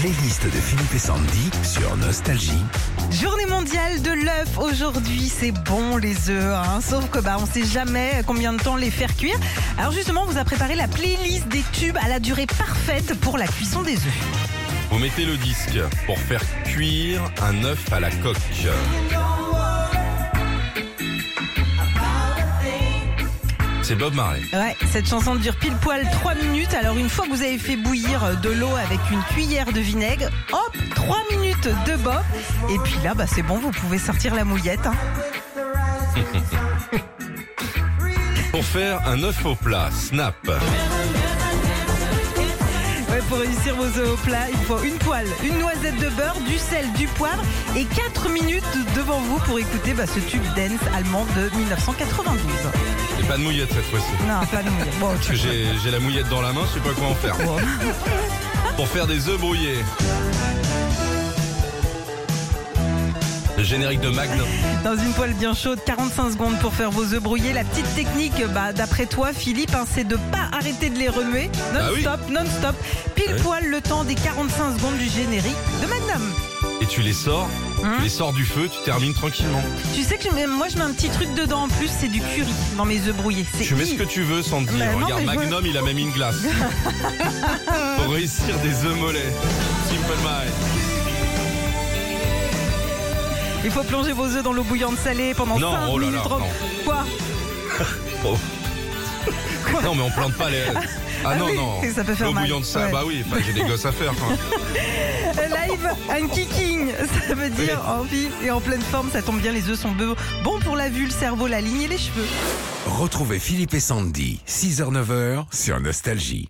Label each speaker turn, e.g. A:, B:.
A: playlist de Philippe et Sandy sur Nostalgie.
B: Journée mondiale de l'œuf aujourd'hui, c'est bon les œufs, hein, sauf que bah on sait jamais combien de temps les faire cuire. Alors justement, on vous a préparé la playlist des tubes à la durée parfaite pour la cuisson des œufs.
C: Vous mettez le disque pour faire cuire un œuf à la coque. C'est Bob Marley.
B: Ouais, cette chanson dure pile poil 3 minutes. Alors une fois que vous avez fait bouillir de l'eau avec une cuillère de vinaigre, hop, 3 minutes de bob. Et puis là, bah c'est bon, vous pouvez sortir la mouillette. hein.
C: Pour faire un œuf au plat, snap.
B: Pour réussir vos œufs au plat, il faut une poêle, une noisette de beurre, du sel, du poivre et 4 minutes devant vous pour écouter bah, ce tube dance allemand de 1992.
C: Et pas de mouillette cette fois-ci.
B: Non, pas de mouillette. Bon,
C: Parce que j'ai j'ai la mouillette dans la main, je sais pas quoi en faire.
B: Bon.
C: Pour faire des œufs brouillés. Générique de Magnum.
B: Dans une poêle bien chaude, 45 secondes pour faire vos œufs brouillés. La petite technique, bah, d'après toi, Philippe, hein, c'est de pas arrêter de les remuer
C: Ah oui.
B: non-stop, non-stop, pile
C: Ouais.
B: poil le temps des 45 secondes du générique de Magnum.
C: Et tu les sors,
B: Hein
C: tu les sors du feu, tu termines tranquillement.
B: Tu sais que je mets- moi, je mets un petit truc dedans en plus, c'est du curry dans mes œufs brouillés. C'est
C: Tu mets ce que tu veux sans te dire.
B: Mais non,
C: Regarde,
B: mais je veux-
C: Magnum, il a même une glace. Pour réussir des œufs mollets. Simple Mind.
B: Il faut plonger vos œufs dans l'eau bouillante salée pendant
C: Non,
B: 5
C: oh là là,
B: minutes.
C: non.
B: Quoi
C: Oh. Non, mais on plante pas les. Ah,
B: Ah
C: non,
B: oui,
C: non.
B: ça peut faire
C: ça,
B: Ouais.
C: bah oui, j'ai des gosses à faire. quoi.
B: Live un kicking, ça veut dire en vie et en pleine forme, ça tombe bien, les œufs sont be- bons pour la vue, le cerveau, la ligne et les cheveux.
A: Retrouvez Philippe et Sandy, 6h-9h sur Nostalgie.